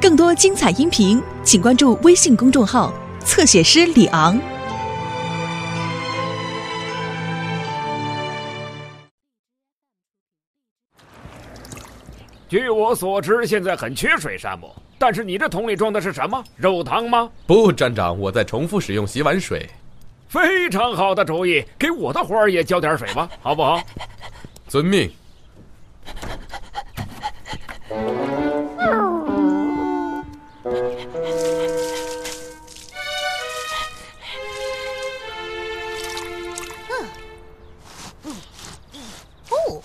更多精彩音频，请关注微信公众号“侧写师李昂”。据我所知，现在很缺水，山姆。但是你这桶里装的是什么？肉汤吗？不，站长，我在重复使用洗碗水。非常好的主意，给我的花儿也浇点水吧，好不好？遵命。哦，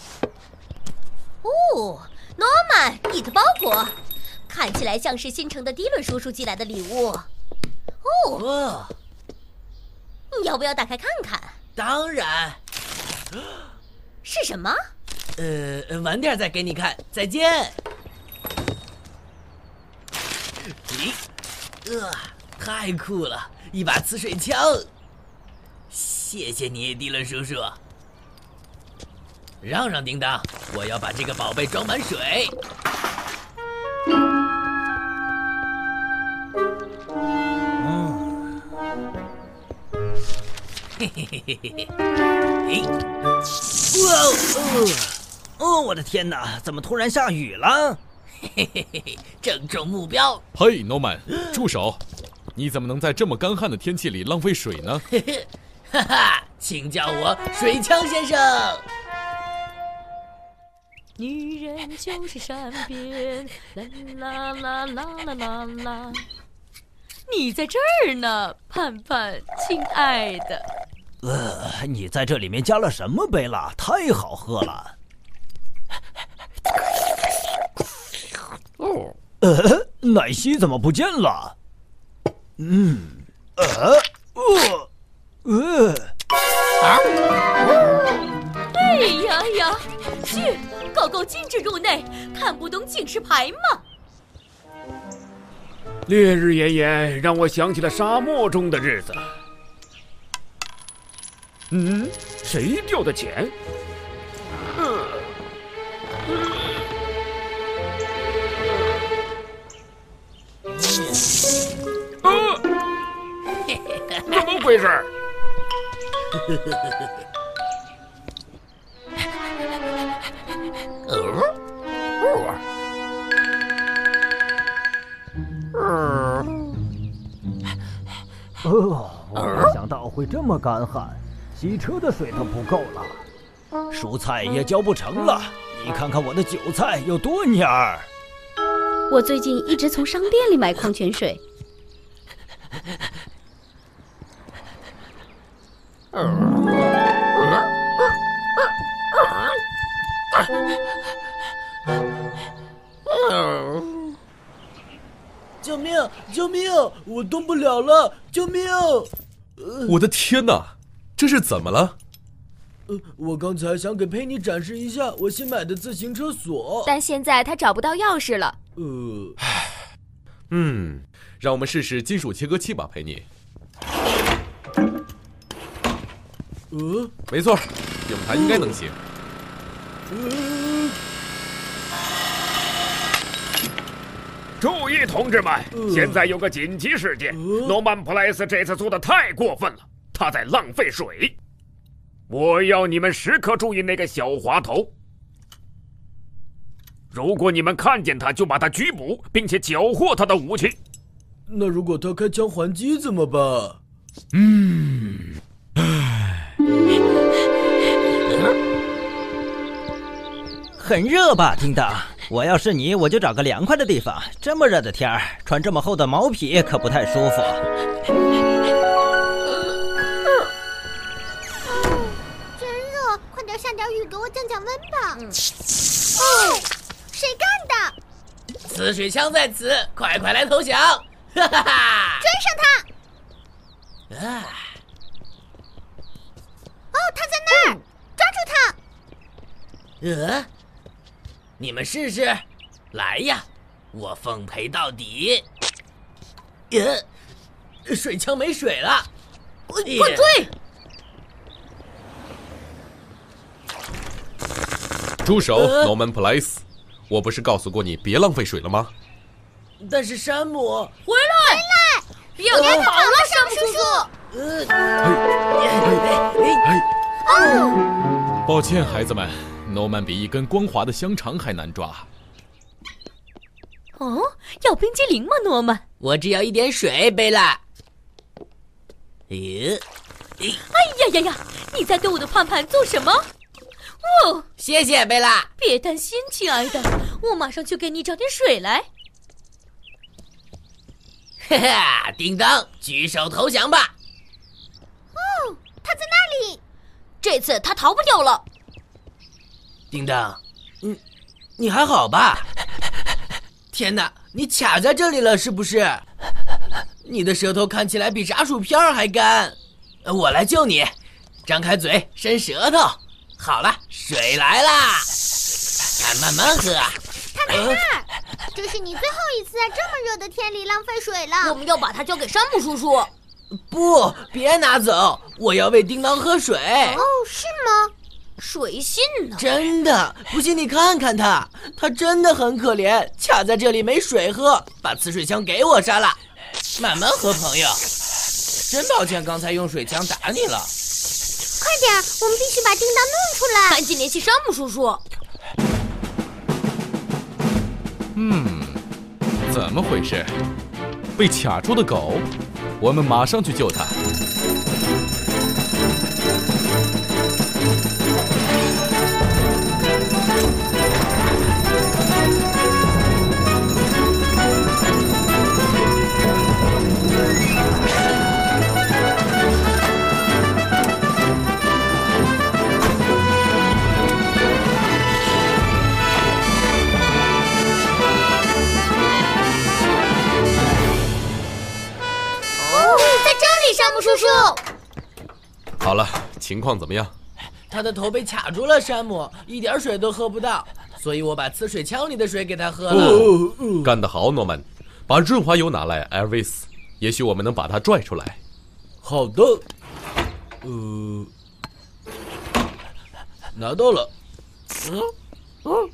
哦，诺曼，你的包裹看起来像是新城的迪伦叔叔寄来的礼物。哦，你要不要打开看看？当然。是什么？呃，晚点再给你看。再见。咦，呃，太酷了，一把呲水枪。谢谢你，迪伦叔叔。让让，叮当，我要把这个宝贝装满水。嗯，嘿嘿嘿嘿嘿嘿，嘿，哇哦，哦，我的天哪，怎么突然下雨了？嘿嘿嘿嘿，正中目标。嘿，诺曼，住手！你怎么能在这么干旱的天气里浪费水呢？嘿嘿，哈哈，请叫我水枪先生。女人就是善变，啦啦啦啦啦啦啦！你在这儿呢，盼盼，亲爱的。呃，你在这里面加了什么贝拉？太好喝了。呃，奶昔怎么不见了？嗯，呃，呃，呃，啊！哎呀呀，去！狗狗禁止入内，看不懂警示牌吗？烈日炎炎，让我想起了沙漠中的日子。嗯，谁掉的钱？回事？哦，我没想到会这么干旱，洗车的水都不够了，蔬菜也浇不成了。你看看我的韭菜有多蔫儿。我最近一直从商店里买矿泉水。救命！救命！我动不了了！救命！我的天哪，这是怎么了？呃，我刚才想给佩妮展示一下我新买的自行车锁，但现在他找不到钥匙了。呃，嗯，让我们试试金属切割器吧，佩妮。呃，没错，用它应该能行。呃，注意，同志们，现在有个紧急事件。诺曼普莱斯这次做的太过分了，他在浪费水。我要你们时刻注意那个小滑头。如果你们看见他，就把他拘捕，并且缴获他的武器。那如果他开枪还击怎么办？嗯，很热吧，叮当？我要是你，我就找个凉快的地方。这么热的天儿，穿这么厚的毛皮可不太舒服。真热，快点下点雨给我降降温吧。哦，谁干的？磁水枪在此，快快来投降！哈哈哈！追上他！啊，哦，他在那儿，抓住他！呃，你们试试，来呀，我奉陪到底。呃，水枪没水了，快追！住手，，Norman Place！！我不是告诉过你别浪费水了吗？但是山姆，回来，回来，别跑了，山姆叔叔。呃，抱歉，孩子们，诺曼比一根光滑的香肠还难抓。哦，要冰激凌吗，诺曼？我只要一点水，贝拉。咦，哎呀呀呀！你在对我的盼盼做什么？哦，谢谢贝拉。别担心，亲爱的，我马上去给你找点水来。哈哈，叮当，举手投降吧。哦，他在那里。这次他逃不掉了。叮当，你你还好吧？天哪，你卡在这里了是不是？你的舌头看起来比炸薯片还干。我来救你，张开嘴，伸舌头。好了，水来啦，慢慢喝。他在那儿。这是你最后一次在这么热的天里浪费水了。我们要把它交给山姆叔叔。不，别拿走，我要喂叮当喝水。哦，是吗？水信呢？真的，不信你看看他，他真的很可怜，卡在这里没水喝。把呲水枪给我，杀了，慢慢喝，朋友。真抱歉，刚才用水枪打你了。快点，我们必须把叮当弄出来。赶紧联系山姆叔叔。嗯，怎么回事？被卡住的狗，我们马上去救它。好了，情况怎么样？他的头被卡住了，山姆一点水都喝不到，所以我把呲水枪里的水给他喝了。干得好，诺曼，把润滑油拿来，艾尔维斯，也许我们能把他拽出来。好的，呃，拿到了。嗯嗯，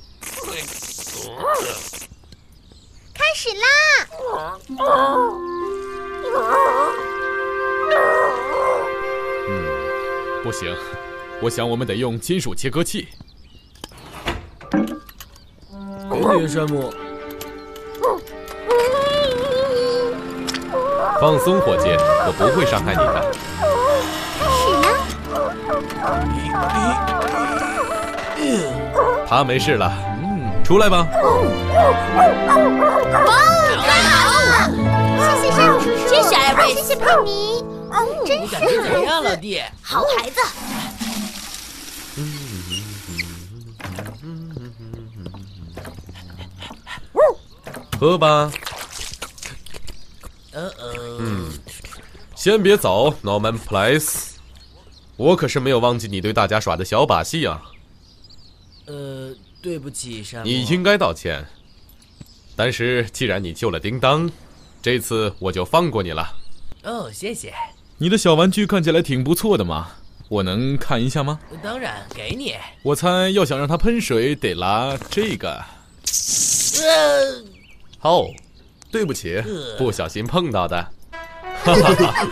开始啦！不行，我想我们得用金属切割器。给你，山姆。放松，伙计，我不会伤害你的。开始了。他没事了，嗯，出来吧。谢谢山姆叔叔，谢谢艾瑞，谢谢佩妮。真是怎么样，老弟？好孩子。喝吧。嗯嗯。先别走，Norman Place。我可是没有忘记你对大家耍的小把戏啊。呃，对不起，山姆。你应该道歉。但是既然你救了叮当，这次我就放过你了。哦，谢谢。你的小玩具看起来挺不错的嘛，我能看一下吗？当然，给你。我猜要想让它喷水，得拿这个。呃，哦，对不起，不小心碰到的。哈哈哈。